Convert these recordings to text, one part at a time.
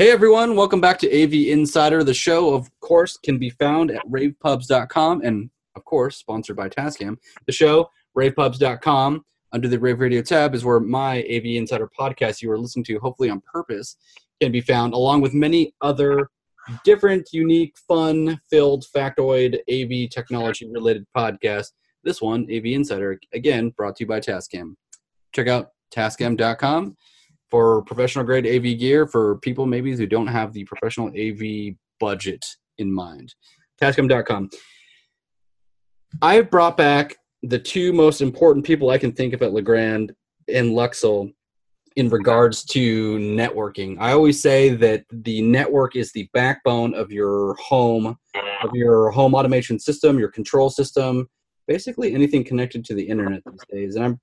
Hey everyone, welcome back to AV Insider. The show, of course, can be found at ravepubs.com and, of course, sponsored by Tascam. The show, ravepubs.com, under the Rave Radio tab, is where my AV Insider podcast you are listening to, hopefully on purpose, can be found, along with many other different, unique, fun filled, factoid AV technology related podcasts. This one, AV Insider, again, brought to you by Tascam. Check out tascam.com for professional grade AV gear for people maybe who don't have the professional AV budget in mind. Tascam.com. I brought back the two most important people I can think of at Legrand and Luxul in regards to networking. I always say that the network is the backbone of your home, of your home automation system, your control system, basically anything connected to the internet these days. And I'm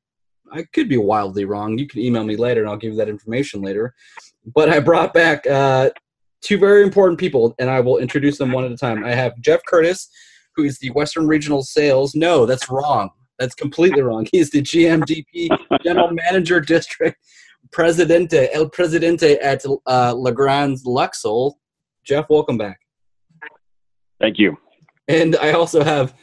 I could be wildly wrong. You can email me later, and I'll give you that information later. But I brought back uh, two very important people, and I will introduce them one at a time. I have Jeff Curtis, who is the Western Regional Sales. No, that's wrong. That's completely wrong. He's the GMDP General Manager District Presidente, El Presidente at uh, Legrand's Luxul. Jeff, welcome back. Thank you. And I also have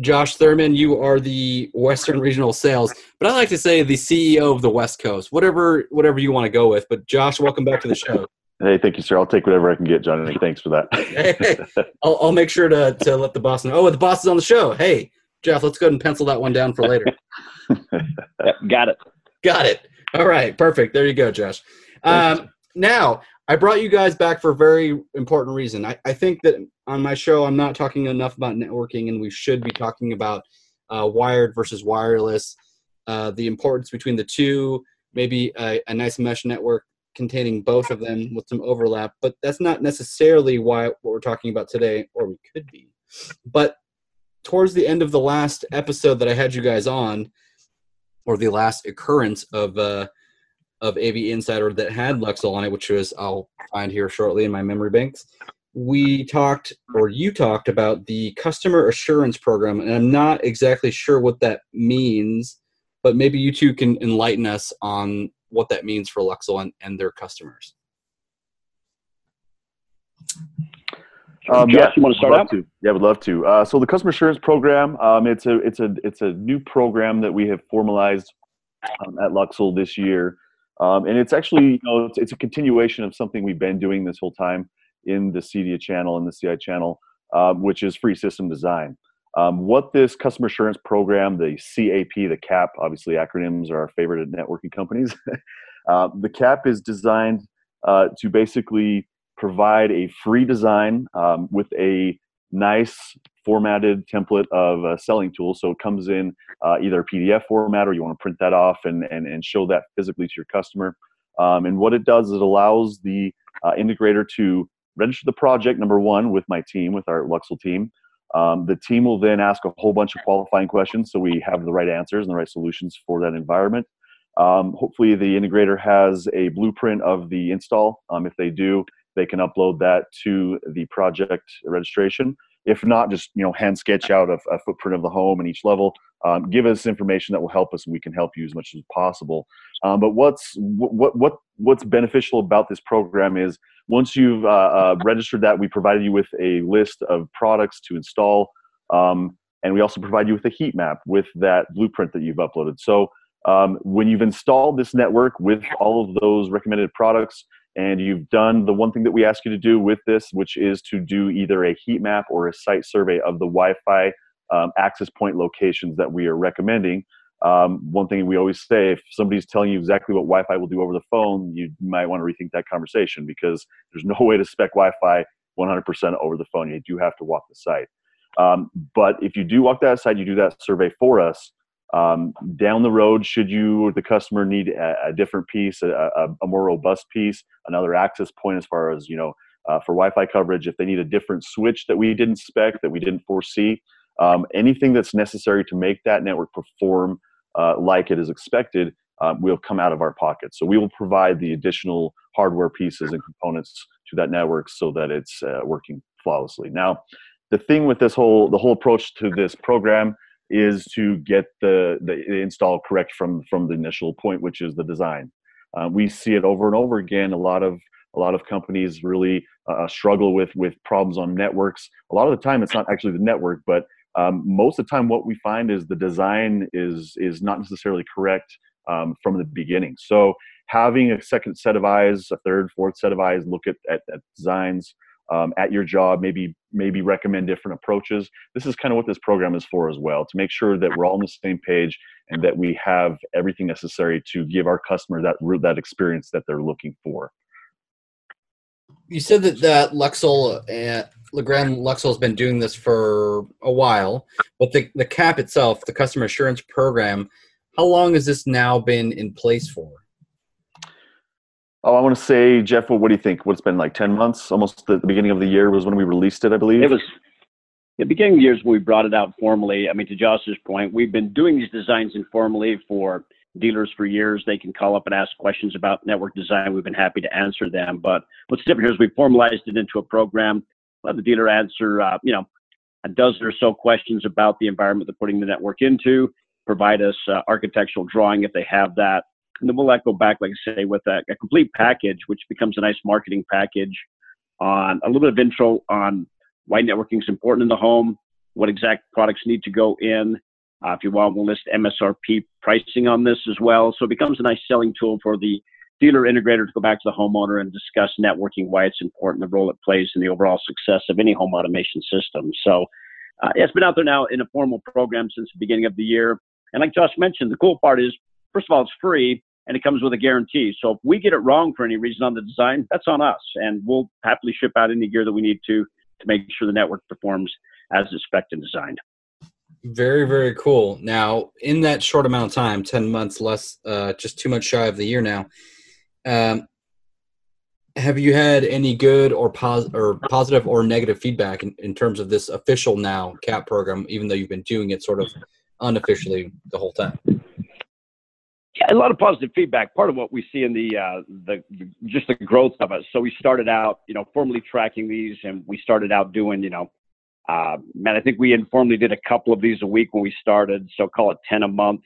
Josh Thurman, you are the Western Regional Sales, but I like to say the CEO of the West Coast. Whatever, whatever you want to go with. But Josh, welcome back to the show. Hey, thank you, sir. I'll take whatever I can get, Johnny. Thanks for that. hey, I'll, I'll make sure to, to let the boss know. Oh, the boss is on the show. Hey, Jeff, let's go ahead and pencil that one down for later. Got it. Got it. All right, perfect. There you go, Josh. Um, now, I brought you guys back for a very important reason. I, I think that on my show, I'm not talking enough about networking, and we should be talking about uh, wired versus wireless, uh, the importance between the two, maybe a, a, nice mesh network containing both of them with some overlap. But that's not necessarily why what we're talking about today, or we could be. But towards the end of the last episode that I had you guys on, or the last occurrence of uh, of AV Insider that had Luxul on it, which was I'll find here shortly in my memory banks. We talked, or you talked about the customer assurance program, and I'm not exactly sure what that means, but maybe you two can enlighten us on what that means for Luxul and, and their customers. Um, Josh, yeah, you want to start out? To. Yeah, would love to. Uh, so the customer assurance program, um, it's a it's a it's a new program that we have formalized um, at Luxul this year. Um, and it's actually, you know, it's, it's, a continuation of something we've been doing this whole time in the CEDIA channel and the CI channel, um, which is free system design. Um, what this customer assurance program, the CAP, the CAP, obviously acronyms are our favorite at networking companies. uh, the CAP is designed uh, to basically provide a free design um, with a nice formatted template of a selling tool. So it comes in uh, either PDF format or you want to print that off and, and, and show that physically to your customer. Um, and what it does is it allows the uh, integrator to register the project, number one, with my team, with our Luxul team. Um, the team will then ask a whole bunch of qualifying questions so we have the right answers and the right solutions for that environment. Um, hopefully, the integrator has a blueprint of the install. Um, if they do, they can upload that to the project registration. If not, just you know hand sketch out a, a footprint of the home and each level. Um, give us information that will help us, and we can help you as much as possible. Um, but what's what what what's beneficial about this program is once you've uh, uh, registered that, we provided you with a list of products to install, um, and we also provide you with a heat map with that blueprint that you've uploaded. So um, when you've installed this network with all of those recommended products, and you've done the one thing that we ask you to do with this, which is to do either a heat map or a site survey of the Wi-Fi um, access point locations that we are recommending. Um, one thing we always say, if somebody's telling you exactly what Wi-Fi will do over the phone, you might want to rethink that conversation because there's no way to spec Wi-Fi 100% over the phone. You do have to walk the site. Um, but if you do walk that site, you do that survey for us, um, down the road, should you or the customer need a, a different piece, a, a, a, more robust piece, another access point as far as you know uh, for Wi-Fi coverage, if they need a different switch that we didn't spec that we didn't foresee, um, anything that's necessary to make that network perform uh, like it is expected, um, will come out of our pocket. So we will provide the additional hardware pieces and components to that network so that it's uh, working flawlessly. Now, the thing with this whole the whole approach to this program is to get the, the install correct from from the initial point, which is the design. Uh, we see it over and over again. A lot of A lot of companies really uh, struggle with with problems on networks. A lot of the time, it's not actually the network, but um, most of the time, what we find is the design is is not necessarily correct um, from the beginning. So having a second set of eyes, a third, fourth set of eyes, look at, at, at designs um, at your job, maybe maybe recommend different approaches. This is kind of what this program is for as well, to make sure that we're all on the same page and that we have everything necessary to give our customer that that experience that they're looking for. You said that that Luxul, uh, Legrand Luxul has been doing this for a while, but the the CAP itself, the customer assurance program, how long has this now been in place for? Oh, I want to say, Jeff, what, what do you think? What's been like 10 months? Almost the, the beginning of the year was when we released it, I believe. It was the beginning of the year is when we brought it out formally. I mean, to Josh's point, we've been doing these designs informally for dealers for years. They can call up and ask questions about network design. We've been happy to answer them. But what's different here is we formalized it into a program. Let the dealer answer, uh, you know, a dozen or so questions about the environment they're putting the network into. Provide us uh, architectural drawing if they have that and then we'll go back, like I say, with a, a complete package, which becomes a nice marketing package on a little bit of intro on why networking is important in the home, what exact products need to go in. Uh, if you want, we'll list MSRP pricing on this as well. So it becomes a nice selling tool for the dealer integrator to go back to the homeowner and discuss networking, why it's important, the role it plays in the overall success of any home automation system. So uh, it's been out there now in a formal program since the beginning of the year. And like Josh mentioned, the cool part is, first of all, it's free and it comes with a guarantee. So if we get it wrong for any reason on the design, that's on us, and we'll happily ship out any gear that we need to to make sure the network performs as expected and designed. Very, very cool. Now, in that short amount of time, 10 months less, uh, just too much shy of the year now, um, have you had any good or, pos- or positive or negative feedback in, in terms of this official now CAP program, even though you've been doing it sort of unofficially the whole time? Yeah, a lot of positive feedback. Part of what we see in the, uh, the just the growth of us. So we started out, you know, formally tracking these, and we started out doing, you know, uh, man, I think we informally did a couple of these a week when we started. So call it ten a month.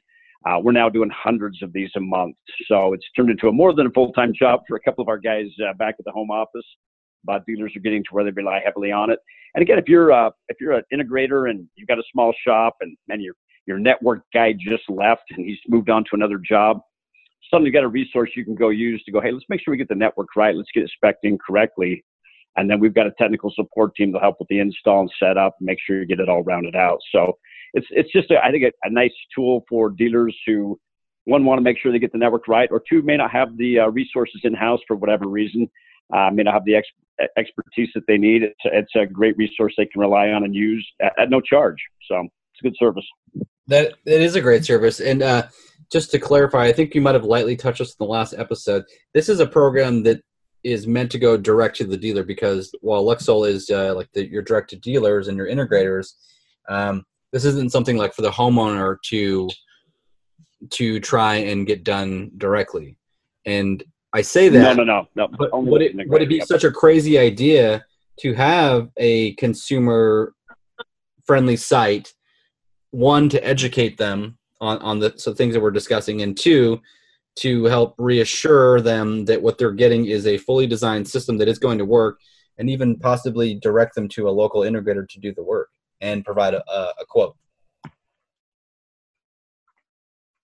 Uh, we're now doing hundreds of these a month. So it's turned into a more than a full time job for a couple of our guys uh, back at the home office. But dealers are getting to where they rely heavily on it. And again, if you're uh, if you're an integrator and you've got a small shop and and you're your network guy just left and he's moved on to another job. Suddenly you got a resource you can go use to go, hey, let's make sure we get the network right. Let's get it spec in correctly. And then we've got a technical support team to help with the install and setup, make sure you get it all rounded out. So it's it's just a, I think a, a nice tool for dealers who one want to make sure they get the network right, or two may not have the uh, resources in house for whatever reason, uh, may not have the ex- expertise that they need. It's a, it's a great resource they can rely on and use at, at no charge. So it's a good service. That it is a great service, and uh, just to clarify, I think you might have lightly touched us in the last episode. This is a program that is meant to go direct to the dealer because while Luxul is uh, like the, your direct to dealers and your integrators, um, this isn't something like for the homeowner to to try and get done directly. And I say that no, no, no, no. But would it would it be such a crazy idea to have a consumer friendly site one to educate them on, on the so things that we're discussing and two to help reassure them that what they're getting is a fully designed system that is going to work and even possibly direct them to a local integrator to do the work and provide a, a quote.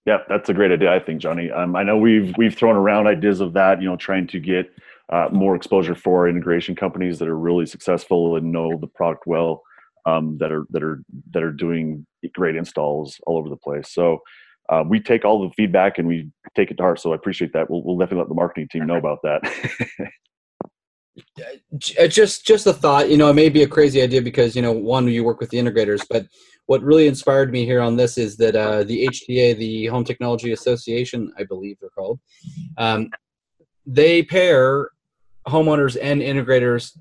Yeah that's a great idea i think johnny. Um, i know we've we've thrown around ideas of that you know trying to get uh, more exposure for integration companies that are really successful and know the product well um, that are that are that are doing great installs all over the place. So uh, we take all the feedback and we take it to heart. So I appreciate that. We'll, we'll definitely let the marketing team know about that. Uh, just just a thought you know it may be a crazy idea because you know one you work with the integrators but what really inspired me here on this is that uh, the hta the home technology association i believe they're called um, they pair homeowners and integrators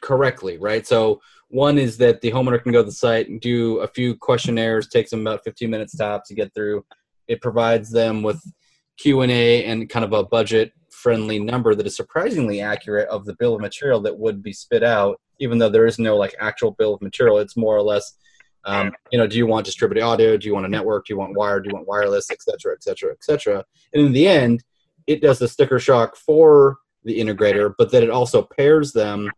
correctly right so one is that the homeowner can go to the site and do a few questionnaires, takes them about 15 minutes tops to get through. It provides them with Q&A and kind of a budget friendly number that is surprisingly accurate of the bill of material that would be spit out, even though there is no like actual bill of material. It's more or less, um, you know, do you want distributed audio? Do you want a network? Do you want wired? Do you want wireless, et cetera, et cetera, et cetera. And in the end, it does the sticker shock for the integrator, but then it also pairs them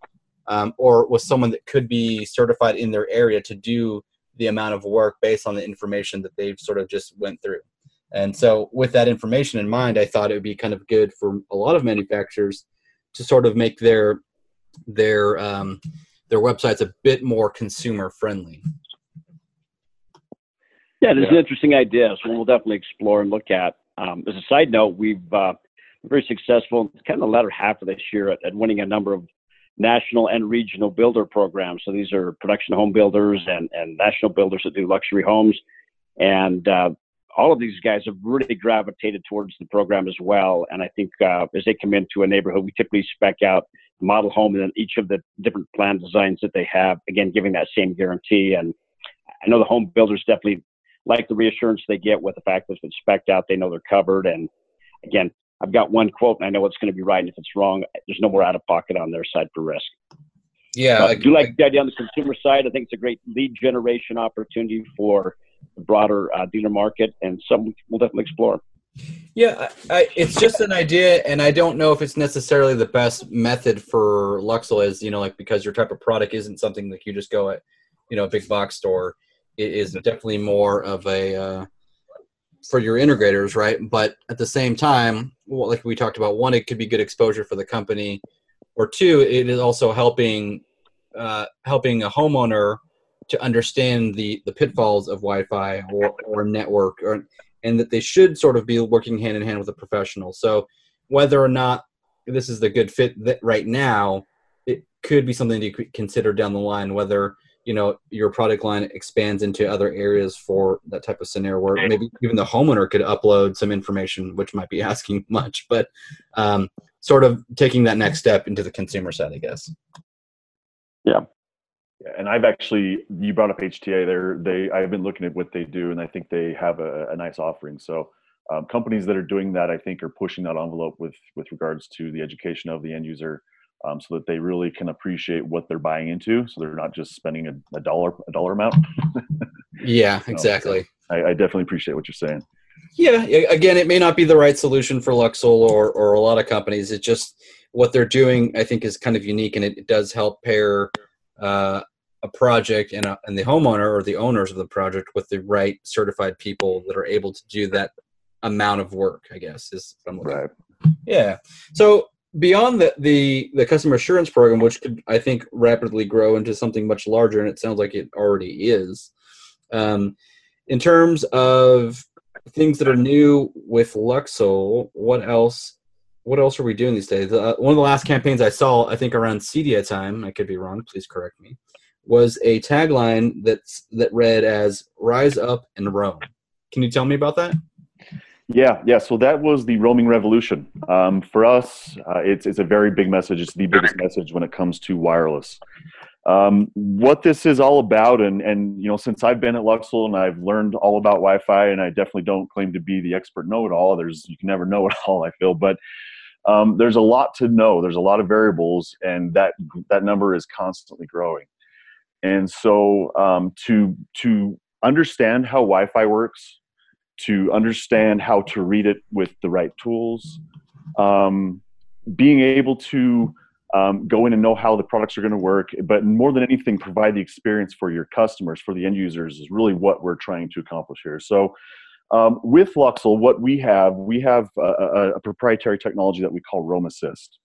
um, or with someone that could be certified in their area to do the amount of work based on the information that they've sort of just went through. And so, with that information in mind, I thought it would be kind of good for a lot of manufacturers to sort of make their their um, their websites a bit more consumer friendly. Yeah, this yeah. is an interesting idea. So we'll definitely explore and look at. Um, as a side note, we've uh, been very successful, kind of the latter half of this year, at, at winning a number of national and regional builder programs. So these are production home builders and, and national builders that do luxury homes. And uh, all of these guys have really gravitated towards the program as well. And I think uh, as they come into a neighborhood, we typically spec out model home and then each of the different plan designs that they have, again, giving that same guarantee. And I know the home builders definitely like the reassurance they get with the fact that if it's spec out, they know they're covered. And again, I've got one quote and I know it's going to be right. And if it's wrong, there's no more out of pocket on their side for risk. Yeah. I do like the idea on the consumer side. I think it's a great lead generation opportunity for the broader uh, dealer market and some we'll definitely explore. Yeah, I, it's just an idea, and I don't know if it's necessarily the best method for Luxul. Is you know, like because your type of product isn't something like you just go at, you know, a big box store. It is definitely more of a uh, for your integrators, right? But at the same time, well, like we talked about, one, it could be good exposure for the company, or two, it is also helping uh, helping a homeowner to understand the the pitfalls of Wi-Fi or, or network, or and that they should sort of be working hand in hand with a professional. So whether or not this is the good fit that right now, it could be something to consider down the line. Whether you know your product line expands into other areas for that type of scenario where maybe even the homeowner could upload some information which might be asking much but um, sort of taking that next step into the consumer side i guess yeah yeah, and I've actually you brought up HTA. There, they I've been looking at what they do, and I think they have a, a nice offering. So, um, companies that are doing that, I think, are pushing that envelope with with regards to the education of the end user, um, so that they really can appreciate what they're buying into. So they're not just spending a, a dollar a dollar amount. yeah, exactly. I, I, definitely appreciate what you're saying. Yeah, again, it may not be the right solution for Luxul or or a lot of companies. It's just what they're doing. I think is kind of unique, and it, it does help pair uh, a project and, a, and the homeowner or the owners of the project with the right certified people that are able to do that amount of work. I guess is what I'm looking. Right. Yeah. So beyond the, the the customer assurance program, which could I think rapidly grow into something much larger, and it sounds like it already is. Um, in terms of things that are new with Luxul, what else? What else are we doing these days? Uh, one of the last campaigns I saw, I think around CEDIA time, I could be wrong. Please correct me. Was a tagline that's that read as "Rise up and roam." Can you tell me about that? Yeah, yeah. So that was the roaming revolution. Um, for us, uh, it's it's a very big message. It's the biggest message when it comes to wireless. Um, what this is all about, and and you know, since I've been at Luxul and I've learned all about Wi-Fi, and I definitely don't claim to be the expert know-it-all. There's you can never know it all. I feel, but um, there's a lot to know. There's a lot of variables, and that that number is constantly growing. And so um, to to understand how Wi-Fi works, to understand how to read it with the right tools, um, being able to um, go in and know how the products are going to work, but more than anything, provide the experience for your customers, for the end users, is really what we're trying to accomplish here. So, um, with Luxul, what we have, we have a, a, a proprietary technology that we call Roam Assist.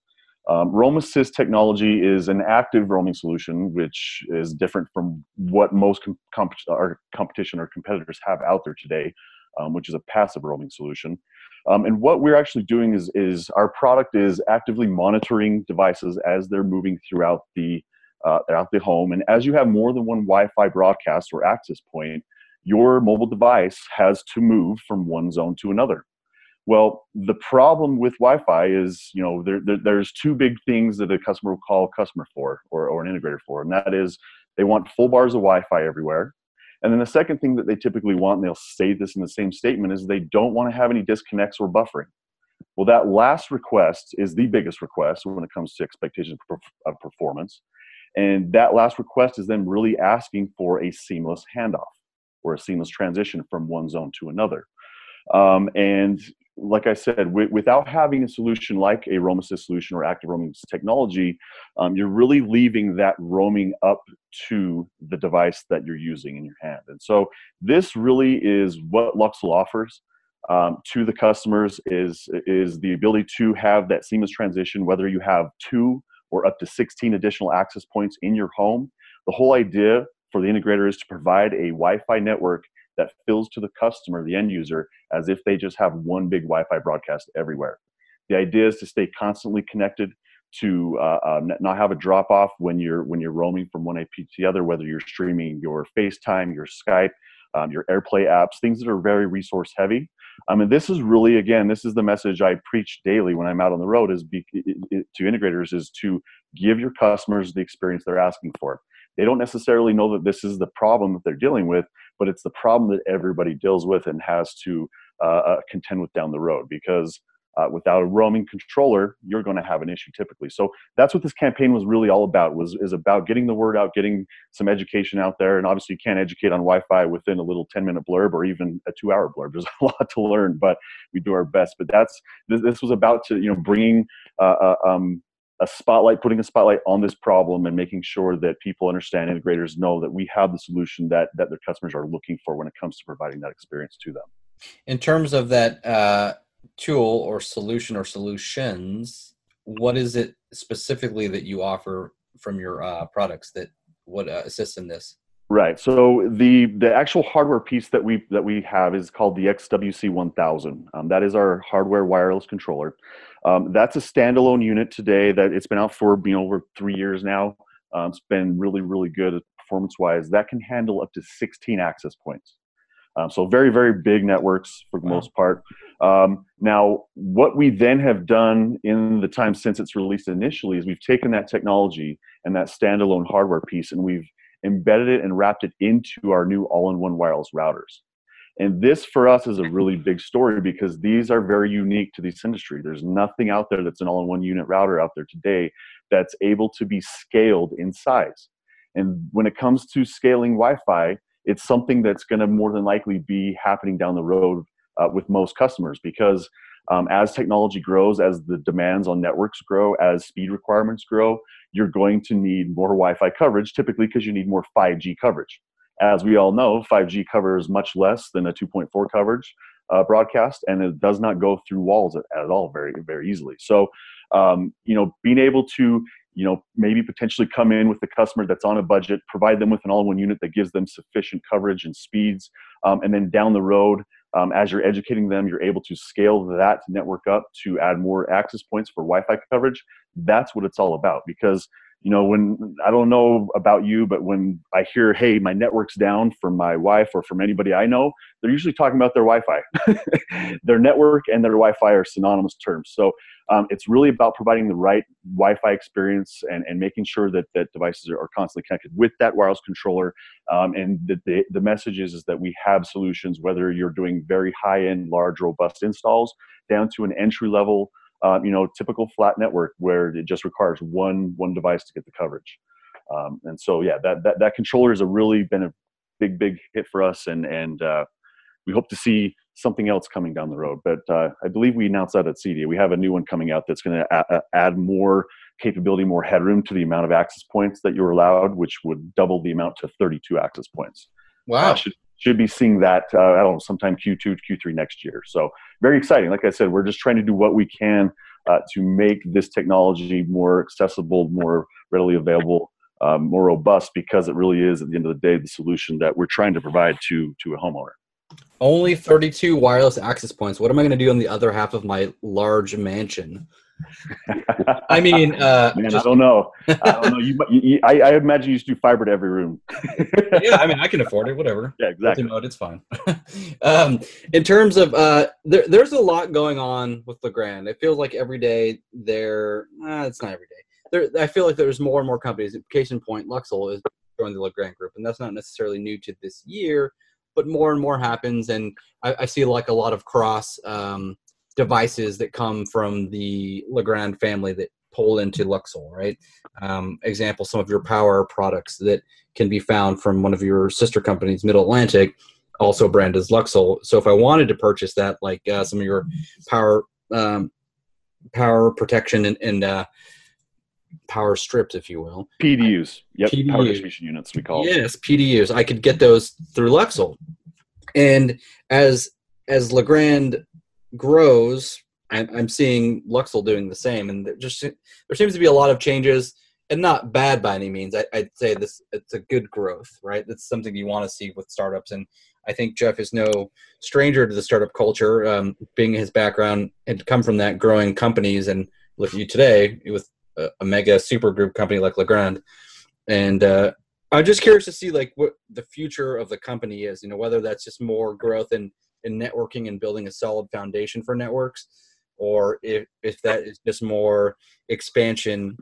Um, Roam Assist technology is an active roaming solution, which is different from what most com- comp- our competition or competitors have out there today um, which is a passive roaming solution. Um, and what we're actually doing is, is our product is actively monitoring devices as they're moving throughout the, uh, throughout the home. And as you have more than one Wi-Fi broadcast or access point, your mobile device has to move from one zone to another. Well, the problem with Wi-Fi is, you know, there, there, there's two big things that a customer will call a customer for or, or an integrator for, and that is they want full bars of Wi-Fi everywhere, and then the second thing that they typically want, and they'll say this in the same statement, is they don't want to have any disconnects or buffering. Well, that last request is the biggest request when it comes to expectations of performance. And that last request is then really asking for a seamless handoff or a seamless transition from one zone to another. Um, and like I said, w- without having a solution like a Roam Assist solution or active roaming technology, um, you're really leaving that roaming up to the device that you're using in your hand. And so this really is what Luxul offers. Um, to the customers is is the ability to have that seamless transition, whether you have two or up to 16 additional access points in your home. The whole idea for the integrator is to provide a Wi-Fi network that fills to the customer, the end user, as if they just have one big Wi-Fi broadcast everywhere. The idea is to stay constantly connected, to uh, uh, not have a drop off when you're when you're roaming from one IP to the other, whether you're streaming your FaceTime, your Skype, um, your AirPlay apps, things that are very resource heavy. I mean, this is really again, this is the message I preach daily when I'm out on the road is be, it, it, to integrators is to give your customers the experience they're asking for. They don't necessarily know that this is the problem that they're dealing with, but it's the problem that everybody deals with and has to uh, uh, contend with down the road because uh, without a roaming controller you're going to have an issue typically. So that's what this campaign was really all about was is about getting the word out getting some education out there and obviously you can't educate on wi-fi within a little 10 minute blurb or even a two hour blurb. There's a lot to learn but we do our best. But that's this, this was about to you know bringing uh, uh um, a spotlight, putting a spotlight on this problem and making sure that people understand, integrators know that we have the solution that, that their customers are looking for when it comes to providing that experience to them. In terms of that uh, tool or solution or solutions, what is it specifically that you offer from your uh, products that would uh, assist in this? Right. So the the actual hardware piece that we that we have is called the XWC 1000. Um, that is our hardware wireless controller. Um, that's a standalone unit today. That it's been out for you know over three years now. Um, it's been really really good performance wise. That can handle up to 16 access points. Um, so very very big networks for the wow. most part. Um, now what we then have done in the time since it's released initially is we've taken that technology and that standalone hardware piece and we've embedded it and wrapped it into our new all-in-one wireless routers. And this for us is a really big story because these are very unique to this industry. There's nothing out there that's an all-in-one unit router out there today that's able to be scaled in size. And when it comes to scaling Wi-Fi, it's something that's going to more than likely be happening down the road uh, with most customers because um, as technology grows, as the demands on networks grow, as speed requirements grow, you're going to need more Wi-Fi coverage, typically because you need more 5G coverage. As we all know, 5G covers much less than a 2.4 coverage uh, broadcast, and it does not go through walls at, at all very, very easily. So, um, you know, being able to you know maybe potentially come in with the customer that's on a budget provide them with an all-in-one unit that gives them sufficient coverage and speeds um, and then down the road um, as you're educating them, you're able to scale that network up to add more access points for Wi-Fi coverage. That's what it's all about. Because you know, when I don't know about you, but when I hear, "Hey, my network's down" from my wife or from anybody I know, they're usually talking about their Wi-Fi. their network and their Wi-Fi are synonymous terms. So um, it's really about providing the right Wi-Fi experience and, and making sure that, that devices are, constantly connected with that wireless controller. Um, and the, the, the message is, is that we have solutions, whether you're doing very high-end, large, robust installs, down to an entry-level, uh, you know, typical flat network where it just requires one one device to get the coverage. Um, and so, yeah, that, that that controller has a really been a big, big hit for us, and and uh, we hope to see something else coming down the road. But uh, I believe we announced that at CEDIA. We have a new one coming out that's going to add more capability, more headroom to the amount of access points that you're allowed, which would double the amount to 32 access points. Wow. Uh, should, should be seeing that, uh, I don't know, sometime Q2 to Q3 next year. So very exciting. Like I said, we're just trying to do what we can uh, to make this technology more accessible, more readily available, um, more robust, because it really is, at the end of the day, the solution that we're trying to provide to, to a homeowner. Only 32 wireless access points. What am I going to do on the other half of my large mansion? I mean, uh, Man, just, I don't know. I don't know. You, you, I, I, imagine you just do fiber to every room. yeah, I mean, I can afford it. Whatever. Yeah, exactly. Mode, it's fine. um, in terms of, uh, there, there's a lot going on with Legrand. It feels like every day there. Uh, it's not every day. There, I feel like there's more and more companies. Case in point, Luxul is joining the Legrand group, and that's not necessarily new to this year but more and more happens, and I, I see like a lot of cross um, devices that come from the Legrand family that pull into Luxul, right? Um, example, some of your power products that can be found from one of your sister companies, Middle Atlantic, also branded as Luxul. So if I wanted to purchase that, like uh, some of your power um, power protection and, and uh, power strips, if you will. PDUs. Yep. PDUs. Power distribution units, we call yes. Yes, PDUs. I could get those through Luxul. And as as Legrand grows, I'm, I'm seeing Luxul doing the same. And there just there seems to be a lot of changes and not bad by any means. I, would say this it's a good growth, right? That's something you want to see with startups, and I think Jeff is no stranger to the startup culture. Um, being his background and come from that, growing companies, and look at you today with a, a mega super group company like Legrand, and uh, I'm just curious to see like what the future of the company is. You know, whether that's just more growth in in networking and building a solid foundation for networks, or if if that is just more expansion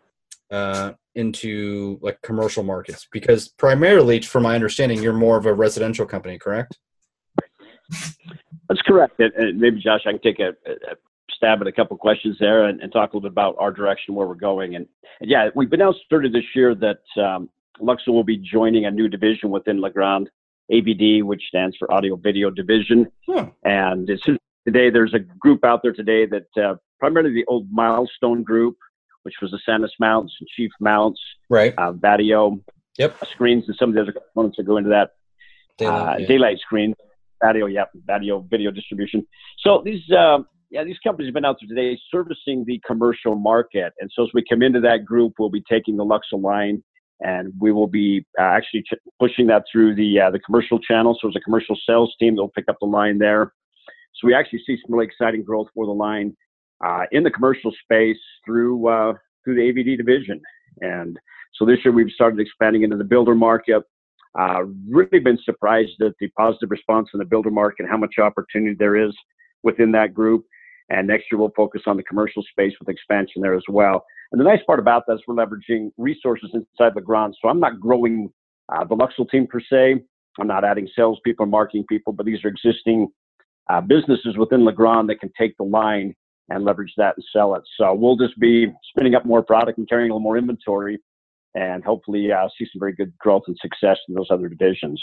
uh, into like commercial markets? Because primarily, from my understanding, you're more of a residential company, correct? That's correct. And maybe Josh, I can take a, a stab at a couple questions there and, and, talk a little bit about our direction, where we're going. And, and yeah, we've announced earlier this year that um, Luxul will be joining a new division within Legrand, AVD, which stands for Audio Video Division. Hmm. And today there's a group out there today that uh, primarily the old Milestone Group which was the Sanus mounts and Chief mounts, right? Uh, Vadio, yep, screens, and some of the other components that go into that. Da-Lite, uh, yeah. Da-Lite screen, Vadio, yep, Vadio video distribution. So these, uh, yeah, these companies have been out there today servicing the commercial market, and so as we come into that group, we'll be taking the Luxul line and we will be uh, actually ch- pushing that through the uh, the commercial channel. So there's a commercial sales team that will pick up the line there. So we actually see some really exciting growth for the line uh, in the commercial space through uh, through the AVD division. And so this year we've started expanding into the builder market. Uh, really been surprised at the positive response in the builder market and how much opportunity there is within that group. And next year we'll focus on the commercial space with expansion there as well. And the nice part about that is we're leveraging resources inside Legrand. So I'm not growing uh, the Luxul team per se. I'm not adding salespeople, marketing people, but these are existing uh, businesses within Legrand that can take the line and leverage that and sell it. So we'll just be spinning up more product and carrying a little more inventory and hopefully uh, see some very good growth and success in those other divisions.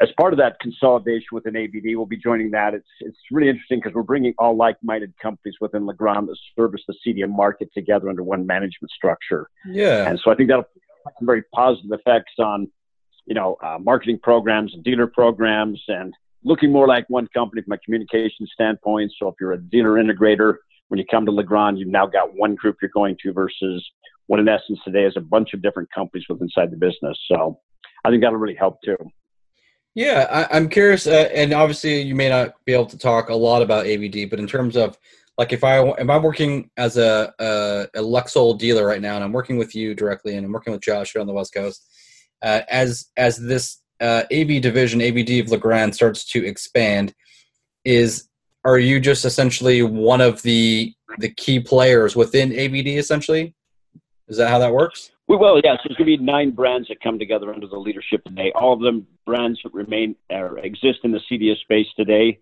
As part of that consolidation within AVD, we'll be joining that. It's it's really interesting because we're bringing all like-minded companies within Legrand that service the CDM market together under one management structure. Yeah. And so I think that'll have some very positive effects on, you know, uh, marketing programs and dealer programs and looking more like one company from a communication standpoint. So if you're a dealer integrator, when you come to Legrand, you've now got one group you're going to versus what in essence today is a bunch of different companies within inside the business. So I think that'll really help too. Yeah, I, am curious, uh, and obviously you may not be able to talk a lot about AVD, but in terms of like if I if I'm working as a, a, a Luxul dealer right now, and I'm working with you directly, and I'm working with Josh here on the West Coast, uh, as as this uh, AV division, AVD of Legrand starts to expand, is are you just essentially one of the the key players within AVD Essentially, is that how that works? We will, yes. There's going to be nine brands that come together under the leadership today. All of them brands that remain or exist in the CDS space today.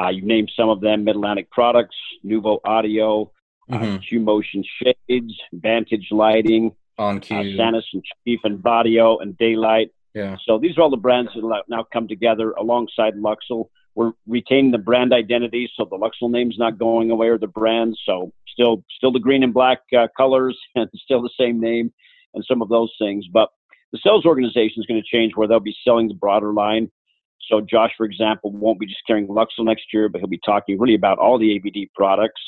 Uh, you named some of them: Mid Atlantic Products, Nuvo Audio, uh, mm-hmm. uh, QMotion Shades, Vantage Lighting, On Q, uh, Sanus and Chief and Vadio and Da-Lite. Yeah. So these are all the brands that now come together alongside Luxul. We're retaining the brand identity, so the Luxul name's not going away or the brand. So still, still the green and black uh, colors and still the same name and some of those things. But the sales organization is going to change where they'll be selling the broader line. So Josh, for example, won't be just carrying Luxul next year, but he'll be talking really about all the AVD products.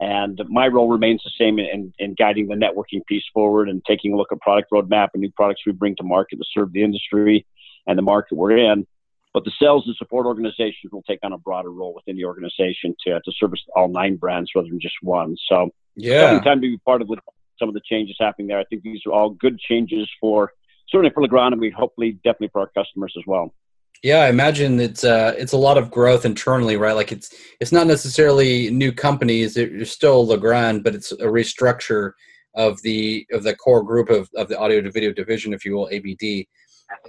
And my role remains the same in, in guiding the networking piece forward and taking a look at product roadmap and new products we bring to market to serve the industry and the market we're in. But the sales and support organizations will take on a broader role within the organization to, to service all nine brands rather than just one. So, yeah, time to be part of some of the changes happening there. I think these are all good changes for certainly for Legrand and we hopefully definitely for our customers as well. Yeah, I imagine it's uh, it's a lot of growth internally, right? Like it's it's not necessarily new companies. It's still Legrand, but it's a restructure of the of the core group of, of the audio to video division, if you will, AVD.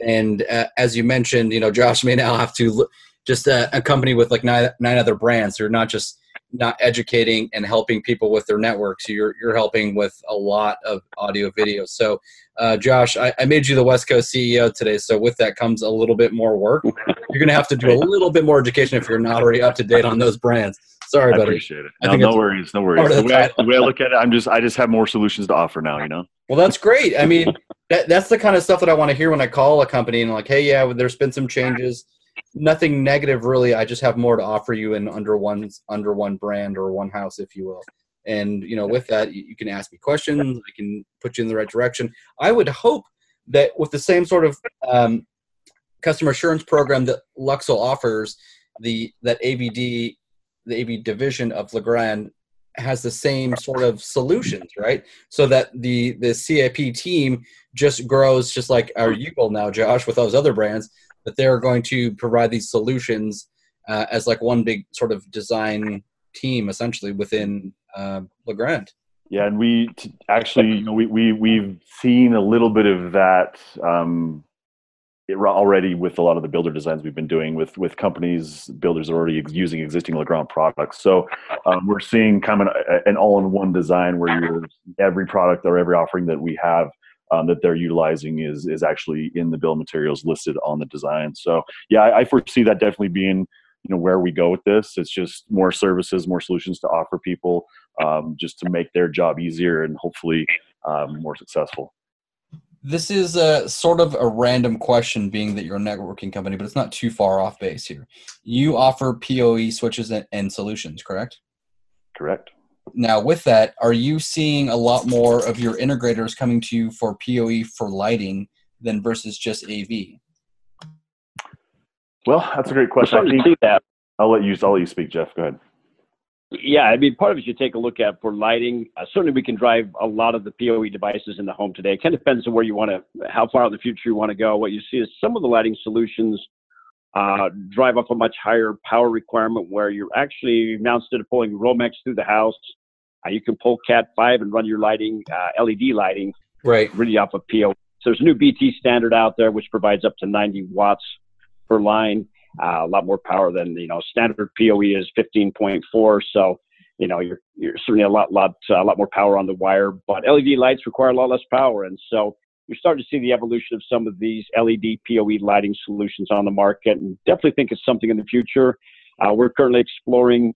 And uh, as you mentioned, you know, Josh may now have to look, just uh, a company with like nine, nine other brands. They're not just not educating and helping people with their networks. You're you're helping with a lot of audio video. So, uh, Josh, I, I, made you the West Coast CEO today. So with that comes a little bit more work. You're going to have to do a little bit more education if you're not already up to date on those brands. Sorry, I buddy. appreciate it. No, no worries, no worries. The, the, way I, the way I look at it, I'm just I just have more solutions to offer now. You know. Well, that's great. I mean, that, that's the kind of stuff that I want to hear when I call a company and like, hey, yeah, there's been some changes nothing negative really. I just have more to offer you in under one under one brand or one house, if you will. And you know, with that, you can ask me questions. I can put you in the right direction. I would hope that with the same sort of um, customer assurance program that Luxul offers, the that AVD, the AV division of Legrand has the same sort of solutions, right? So that the the CIP team just grows just like our Eagle now, Josh, with those other brands that they're going to provide these solutions uh, as like one big sort of design team essentially within uh, Legrand. Yeah, and we t- actually, you know, we we we've seen a little bit of that um, already with a lot of the builder designs we've been doing with with companies builders are already ex- using existing Legrand products. So um, we're seeing kind of an, an all-in-one design where you're every product or every offering that we have um, that they're utilizing is is actually in the bill of materials listed on the design. So yeah, I, I, foresee that definitely being you know where we go with this. It's just more services, more solutions to offer people, um, just to make their job easier and hopefully um, more successful. This is a sort of a random question, being that you're a networking company, but it's not too far off base here. You offer PoE switches and, and solutions, correct? Correct. Now, with that, are you seeing a lot more of your integrators coming to you for PoE for lighting than versus just AV? Well, that's a great question. I think that. I'll let you. I'll let you speak, Jeff. Go ahead. Yeah, I mean, part of it you take a look at for lighting. Uh, certainly, we can drive a lot of the PoE devices in the home today. It kind of depends on where you want to, how far out in the future you want to go. What you see is some of the lighting solutions uh, drive up a much higher power requirement where you're actually now instead of pulling Romex through the house, uh, you can pull Cat five and run your lighting, uh, LED lighting, right, really off of PoE. So there's a new BT standard out there which provides up to 90 watts per line, uh, a lot more power than you know standard PoE is 15.4. So you know you're you're certainly a lot lot uh, a lot more power on the wire, but LED lights require a lot less power, and so you're starting to see the evolution of some of these LED PoE lighting solutions on the market, and definitely think it's something in the future. Uh, we're currently exploring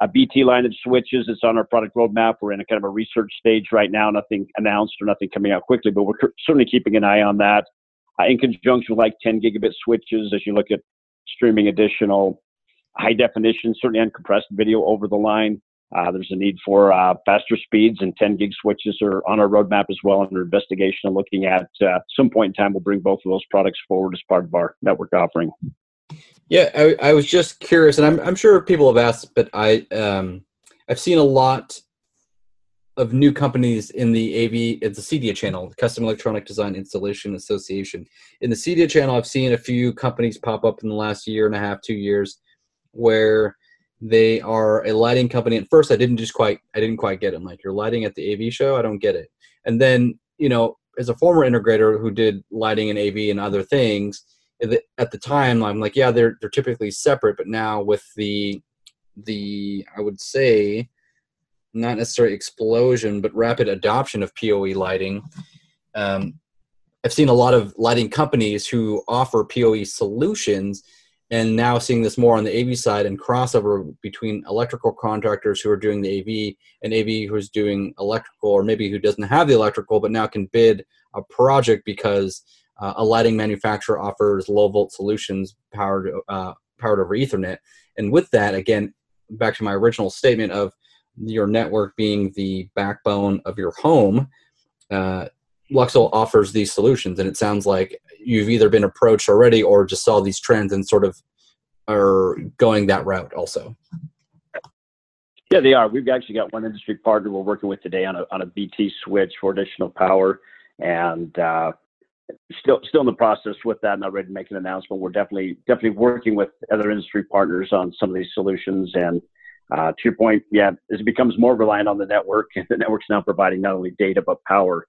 a BT line of switches. It's on our product roadmap. We're in a kind of a research stage right now. Nothing announced or nothing coming out quickly, but we're certainly keeping an eye on that. Uh, in conjunction with like 10 gigabit switches, as you look at streaming additional high definition, certainly uncompressed video over the line. Uh, there's a need for uh, faster speeds, and 10 gig switches are on our roadmap as well under investigation and looking at uh, some point in time. We'll bring both of those products forward as part of our network offering. Yeah, I, I was just curious, and I'm, I'm sure people have asked, but I um, I've seen a lot of new companies in the AV, it's the CEDIA channel, Custom Electronic Design Installation Association. In the CEDIA channel, I've seen a few companies pop up in the last year and a half, two years, where they are a lighting company. At first, I didn't just quite, I didn't quite get it. Like, you're lighting at the AV show? I don't get it. And then, you know, as a former integrator who did lighting and AV and other things, at the time, I'm like, yeah, they're they're typically separate. But now with the the, I would say, not necessarily explosion, but rapid adoption of PoE lighting. Um, I've seen a lot of lighting companies who offer PoE solutions and now seeing this more on the AV side and crossover between electrical contractors who are doing the AV and AV who's doing electrical, or maybe who doesn't have the electrical but now can bid a project because uh, a lighting manufacturer offers low volt solutions powered uh, powered over Ethernet. And with that, again, back to my original statement of your network being the backbone of your home, uh, Luxul offers these solutions, and it sounds like you've either been approached already or just saw these trends and sort of are going that route also. Yeah, they are. We've actually got one industry partner we're working with today on a on a BT switch for additional power, and uh, still still in the process with that. Not ready to make an announcement. We're definitely definitely working with other industry partners on some of these solutions. And uh, to your point, yeah, as it becomes more reliant on the network, the network's now providing not only data but power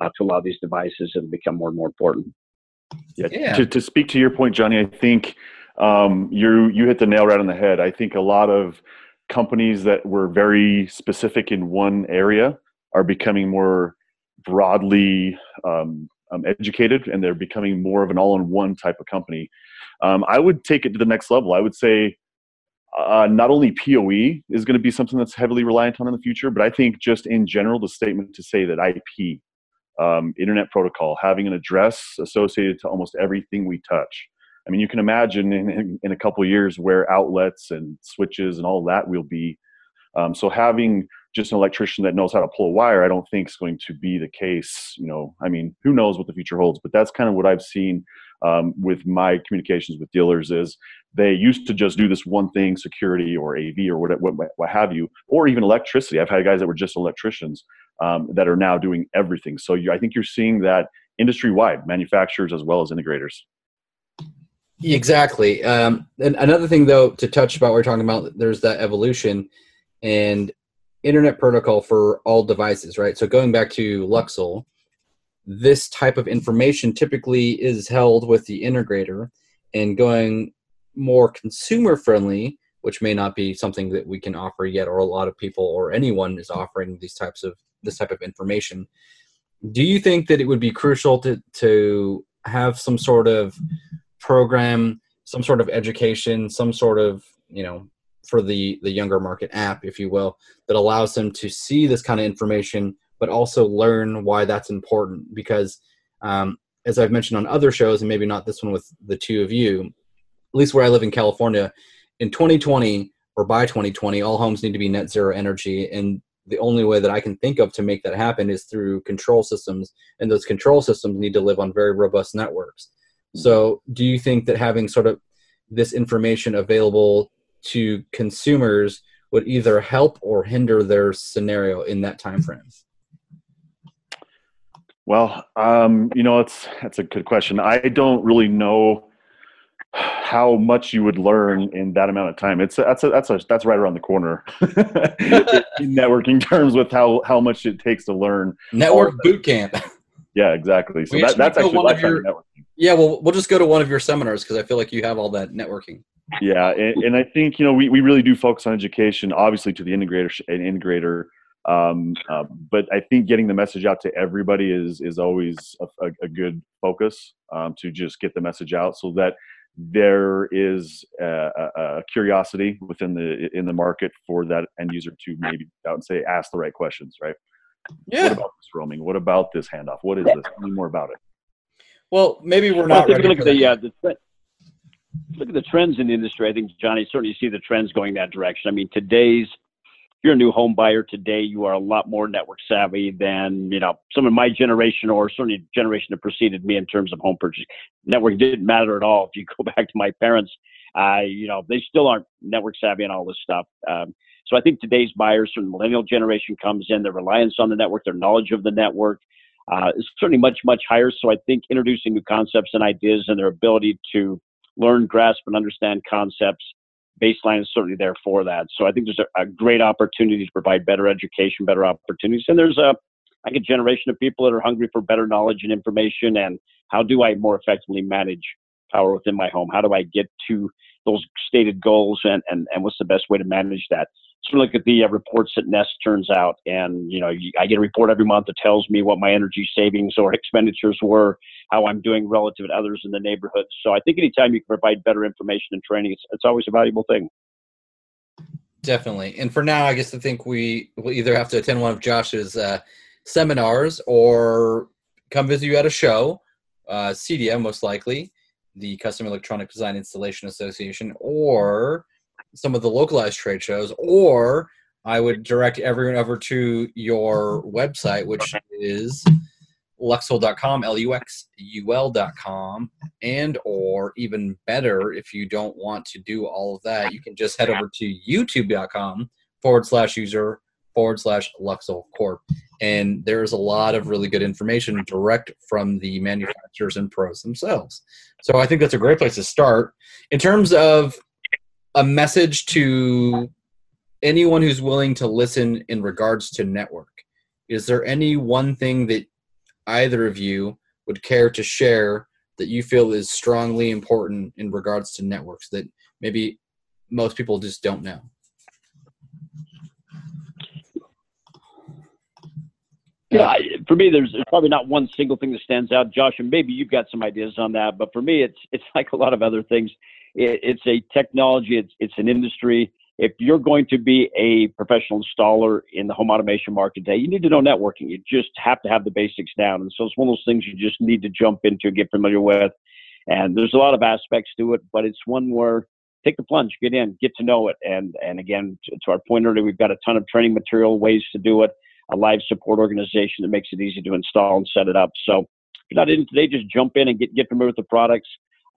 uh, to allow these devices to become more and more important. Yeah. yeah. To, to speak to your point, Johnny, I think um, you you hit the nail right on the head. I think a lot of companies that were very specific in one area are becoming more broadly um, um, educated and they're becoming more of an all-in-one type of company. Um, I would take it to the next level. I would say uh, not only PoE is going to be something that's heavily reliant on in the future, but I think just in general, the statement to say that IP, um, Internet Protocol, having an address associated to almost everything we touch. I mean, you can imagine in, in a couple years where outlets and switches and all that will be. Um, so having just an electrician that knows how to pull a wire, I don't think is going to be the case. You know, I mean, who knows what the future holds? But that's kind of what I've seen um, with my communications with dealers is they used to just do this one thing, security or AV or what, what, what have you, or even electricity. I've had guys that were just electricians um, that are now doing everything. So you, I think you're seeing that industry wide, manufacturers as well as integrators. Exactly. Um, and another thing, though, to touch about, we're talking about there's that evolution and internet protocol for all devices, right? So going back to Luxul, this type of information typically is held with the integrator and going more consumer friendly which may not be something that we can offer yet or a lot of people or anyone is offering these types of this type of information. Do you think that it would be crucial to to have some sort of program some sort of education some sort of you know for the the younger market app if you will that allows them to see this kind of information but also learn why that's important? Because um, as i've mentioned on other shows and maybe not this one with the two of you at least where i live in california in 2020 or by 2020 all homes need to be net zero energy. And the only way that i can think of to make that happen is through control systems. And those control systems need to live on very robust networks. So do you think that having sort of this information available to consumers would either help or hinder their scenario in that time frame well, um, you know, it's that's a good question. I don't really know how much you would learn in that amount of time. It's that's a, that's a, that's right around the corner in networking terms with how how much it takes to learn network boot camp. Yeah, exactly. So that, that's actually of your, networking. Yeah, well, we'll just go to one of your seminars because I feel like you have all that networking. Yeah, and, and I think you know we, we really do focus on education, obviously to the integrator and integrator um, uh, but I think getting the message out to everybody is is always a, a, a good focus um, to just get the message out so that there is a, a, curiosity within the in the market for that end user to maybe out and say ask the right questions, right? Yeah. What about this roaming? What about this handoff? What is this? Tell me more about it. Well, maybe we're not. Well, look at the, uh, the look at the trends in the industry. I think Johnny certainly see the trends going that direction. I mean, today's you're a new home buyer today, you are a lot more network savvy than you know some of my generation or certainly generation that preceded me in terms of home purchase. Network didn't matter at all. If you go back to my parents, uh, you know they still aren't network savvy and all this stuff. Um, so I think today's buyers from the millennial generation comes in, their reliance on the network, their knowledge of the network uh, is certainly much much higher. So I think introducing new concepts and ideas and their ability to learn, grasp, and understand concepts baseline is certainly there for that. So I think there's a, a, great opportunity to provide better education, better opportunities, and there's a like a generation of people that are hungry for better knowledge and information. And how do I more effectively manage power within my home? How do I get to those stated goals, and and, and what's the best way to manage that? So look at the uh, reports that Nest turns out, and you know I get a report every month that tells me what my energy savings or expenditures were, how I'm doing relative to others in the neighborhood. So I think anytime you can provide better information and training, it's, it's always a valuable thing. Definitely. And for now, I guess I think we will either have to attend one of Josh's uh, seminars or come visit you at a show, uh, CEDIA most likely, the Custom Electronic Design Installation Association, or some of the localized trade shows, or I would direct everyone over to your website, which is luxul.com, L-U-X-U-L.com, and or even better, if you don't want to do all of that, you can just head over to youtube.com forward slash user forward slash Luxul Corp. And there's a lot of really good information direct from the manufacturers and pros themselves. So I think that's a great place to start. In terms of a message to anyone who's willing to listen in regards to network. Is there any one thing that either of you would care to share that you feel is strongly important in regards to networks that maybe most people just don't know? Yeah, for me, there's, probably not one single thing that stands out. Josh, and maybe you've got some ideas on that, but for me, it's it's like a lot of other things. It, it's a technology. It's it's an industry. If you're going to be a professional installer in the home automation market today, you need to know networking. You just have to have the basics down. And so it's one of those things you just need to jump into, get familiar with. And there's a lot of aspects to it, but it's one where take the plunge, get in, get to know it. And and again, to, to our point earlier, we've got a ton of training material, ways to do it, a live support organization that makes it easy to install and set it up. So if you're not in today, just jump in and get get familiar with the products.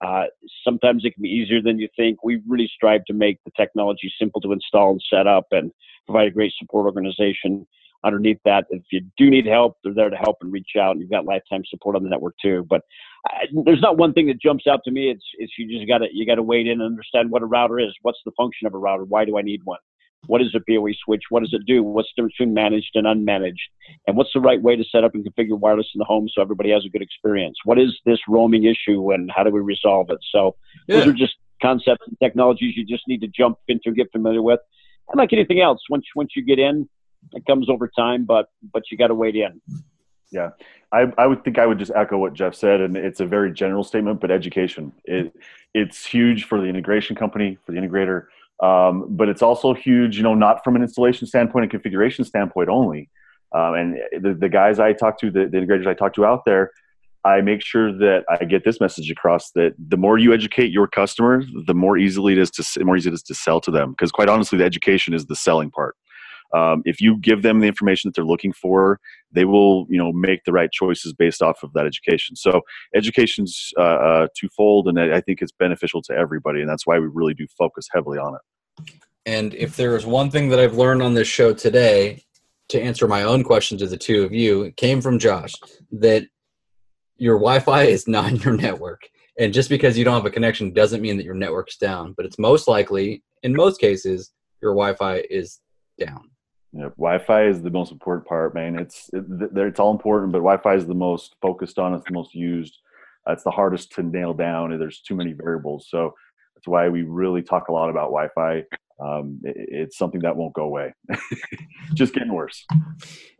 Uh, sometimes it can be easier than you think. We really strive to make the technology simple to install and set up and provide a great support organization underneath that. If you do need help, they're there to help and reach out. You've got lifetime support on the network too. But I, there's not one thing that jumps out to me. It's it's you just got to you got to wade in and understand what a router is. What's the function of a router? Why do I need one? What is a PoE switch? What does it do? What's the difference between managed and unmanaged? And what's the right way to set up and configure wireless in the home so everybody has a good experience? What is this roaming issue and how do we resolve it? So yeah. those are just concepts and technologies you just need to jump into and get familiar with. And like anything else, once once you get in, it comes over time, but but you got to wait in. Yeah, I, I would think I would just echo what Jeff said, and it's a very general statement, but education it it's huge for the integration company, for the integrator, um, but it's also huge, you know, not from an installation standpoint and configuration standpoint only. Um, and the, the guys I talk to, the, the integrators I talk to out there, I make sure that I get this message across that the more you educate your customers, the more easily it is to more easy it is to sell to them. Because quite honestly, the education is the selling part. Um, if you give them the information that they're looking for, they will, you know, make the right choices based off of that education. So education's uh, uh, twofold, and I think it's beneficial to everybody, and that's why we really do focus heavily on it. And if there is one thing that I've learned on this show today, to answer my own question to the two of you, it came from Josh that your Wi-Fi is not your network. And just because you don't have a connection doesn't mean that your network's down. But it's most likely, in most cases, your Wi-Fi is down. Yeah, Wi-Fi is the most important part, man. It's it, it's all important, but Wi-Fi is the most focused on. It's the most used. Uh, it's the hardest to nail down. There's too many variables, so that's why we really talk a lot about Wi-Fi. Um, it, it's something that won't go away. Just getting worse.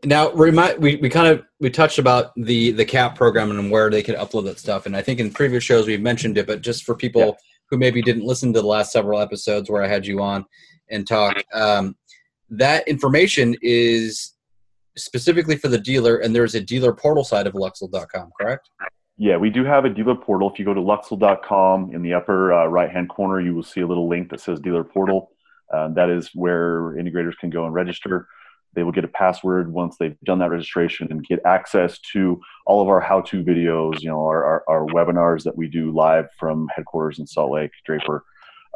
Now, remind we, we kind of we touched about the the CAP program and where they could upload that stuff, and I think in previous shows we've mentioned it, but just for people yeah. who maybe didn't listen to the last several episodes where I had you on and talk. Um, that information is specifically for the dealer, and there's a dealer portal side of Luxul.com, correct? Yeah, we do have a dealer portal. If you go to Luxul.com in the upper uh, right hand corner, you will see a little link that says dealer portal. Uh, that is where integrators can go and register. They will get a password once they've done that registration and get access to all of our how-to videos, you know, our, our, our webinars that we do live from headquarters in Salt Lake, Draper.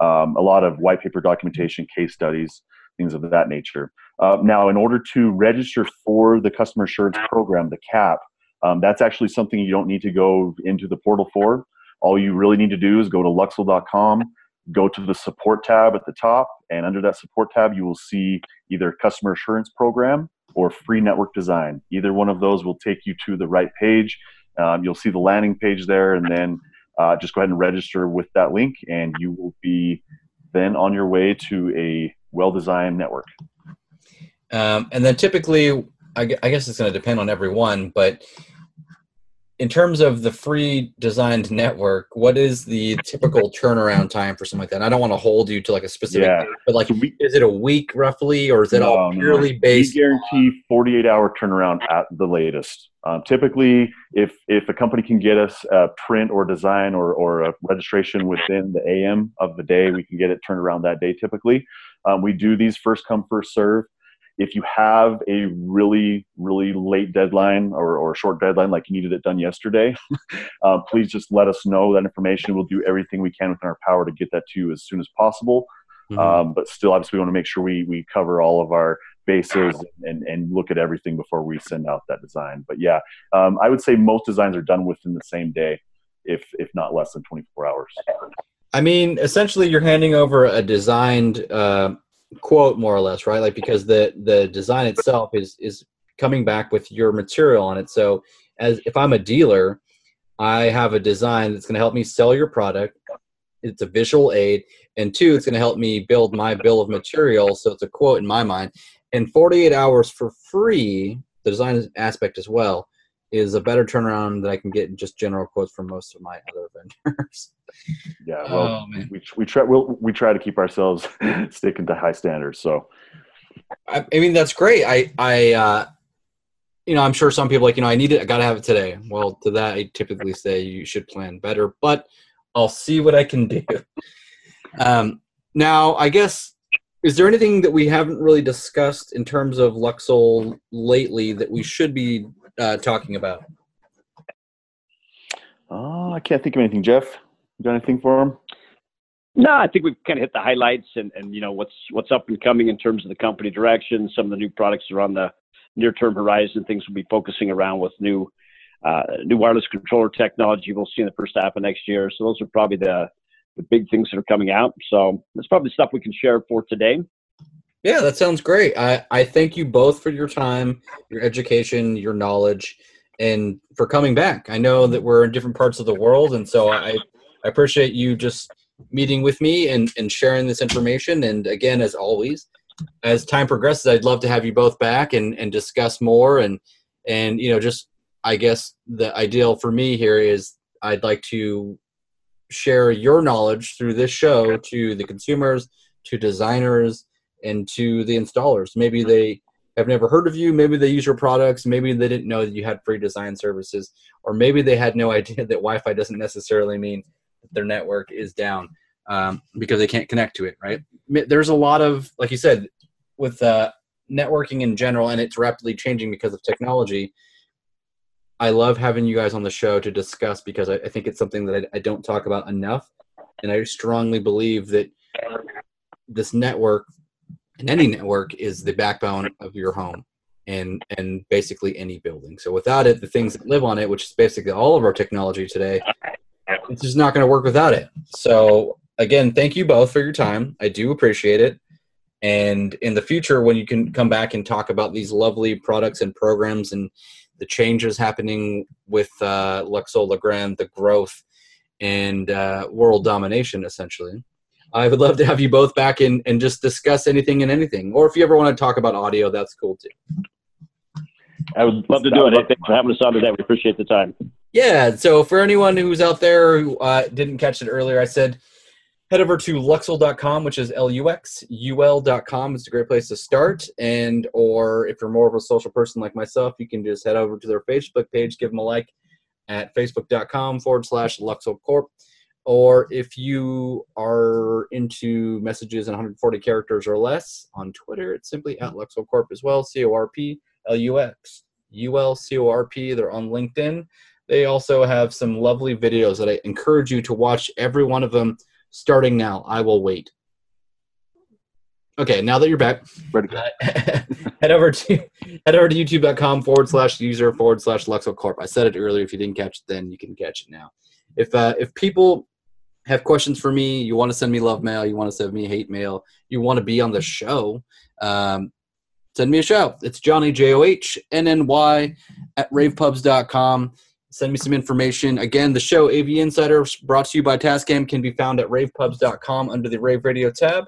Um, a lot of white paper documentation, case studies, things of that nature. Uh, now, in order to register for the customer assurance program, the CAP, um, that's actually something you don't need to go into the portal for. All you really need to do is go to luxul.com, go to the support tab at the top, and under that support tab, you will see either customer assurance program or free network design. Either one of those will take you to the right page. Um, you'll see the landing page there, and then uh, just go ahead and register with that link, and you will be then on your way to a well-designed network. Um, and then typically, I, guess it's going to depend on every one, but in terms of the free designed network, what is the typical turnaround time for something like that? And I don't want to hold you to like a specific, yeah. but like, we, is it a week roughly, or is it no, all purely no. based? We guarantee 48 hour turnaround at the latest. Um, typically, if if a company can get us a print or design or, or a registration within the AM of the day, we can get it turned around that day. Typically, um, we do these first come first serve. If you have a really really late deadline or, or short deadline like you needed it done yesterday uh, please just let us know. That information we'll do everything we can within our power to get that to you as soon as possible. Mm-hmm. um, but still obviously we want to make sure we, we cover all of our bases and, and look at everything before we send out that design. But yeah um, i would say most designs are done within the same day if if not less than 24 hours i mean essentially you're handing over a designed uh, quote more or less, right? Like because the the design itself is is coming back with your material on it. So as if I'm a dealer, I have a design that's going to help me sell your product. It's a visual aid, and two, it's going to help me build my bill of material. So it's a quote in my mind. And 48 hours for free the design aspect as well is a better turnaround that I can get in just general quotes from most of my other vendors. Yeah, well, oh, we we try we'll, we try to keep ourselves sticking to high standards. So, I, I mean that's great. I I uh, you know I'm sure some people like you know I need it. I gotta have it today. Well, to that I typically say you should plan better, but I'll see what I can do. Um, now I guess is there anything that we haven't really discussed in terms of Luxul lately that we should be uh, talking about? Oh, I can't think of anything. Jeff, you got anything for him? No, I think we've kind of hit the highlights and, and you know what's what's up and coming in terms of the company direction. Some of the new products are on the near term horizon. Things we'll be focusing around with new uh, new wireless controller technology. We'll see in the first half of next year. So those are probably the the big things that are coming out. So that's probably stuff we can share for today. Yeah, that sounds great. I, I thank you both for your time, your education, your knowledge, and for coming back. I know that we're in different parts of the world, and so I, I appreciate you just meeting with me and, and sharing this information. And again, as always, as time progresses, I'd love to have you both back and, and discuss more. And, and, you know, just, I guess the ideal for me here is I'd like to share your knowledge through this show to the consumers, to designers, and to the installers. Maybe they have never heard of you, maybe they use your products, maybe they didn't know that you had free design services, or maybe they had no idea that Wi Fi doesn't necessarily mean that their network is down um, because they can't connect to it, right? There's a lot of, like you said, with uh, networking in general, and it's rapidly changing because of technology. I love having you guys on the show to discuss because I, I think it's something that I, I don't talk about enough. And I strongly believe that this network any network is the backbone of your home and and basically any building. So without it, the things that live on it, which is basically all of our technology today, it's just not going to work without it. So again, thank you both for your time. I do appreciate it. And in the future, when you can come back and talk about these lovely products and programs and the changes happening with uh, Luxul Legrand, the growth and uh, world domination, essentially. I would love to have you both back and, and just discuss anything and anything. Or if you ever want to talk about audio, that's cool too. I would love to do it. thanks for having us on today. We appreciate the time. Yeah. So for anyone who's out there who uh, didn't catch it earlier, I said head over to luxul.com which is l-u-x-u-l.com it's a great place to start and or if you're more of a social person like myself you can just head over to their facebook page give them a like at facebook.com forward slash luxul corp or if you are into messages in 140 characters or less on twitter it's simply at luxul corp as well c-o-r-p l-u-x u-l-c-o-r-p they're on linkedin they also have some lovely videos that i encourage you to watch every one of them starting now. I will wait. Okay, now that you're back, Ready. Uh, head over to head over to youtube.com forward slash user forward slash Luxul Corp. I said it earlier. If you didn't catch it then, you can catch it now. If uh, if people have questions for me, you want to send me love mail, you want to send me hate mail, you want to be on the show, um, send me a show. It's Johnny J O H N N Y at ravepubs.com send me some information. Again, the show AV Insider brought to you by Tascam can be found at ravepubs.com under the Rave Radio tab.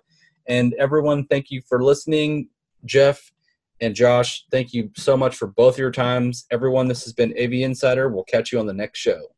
And everyone, thank you for listening. Jeff and Josh, thank you so much for both your times. Everyone, this has been AV Insider. We'll catch you on the next show.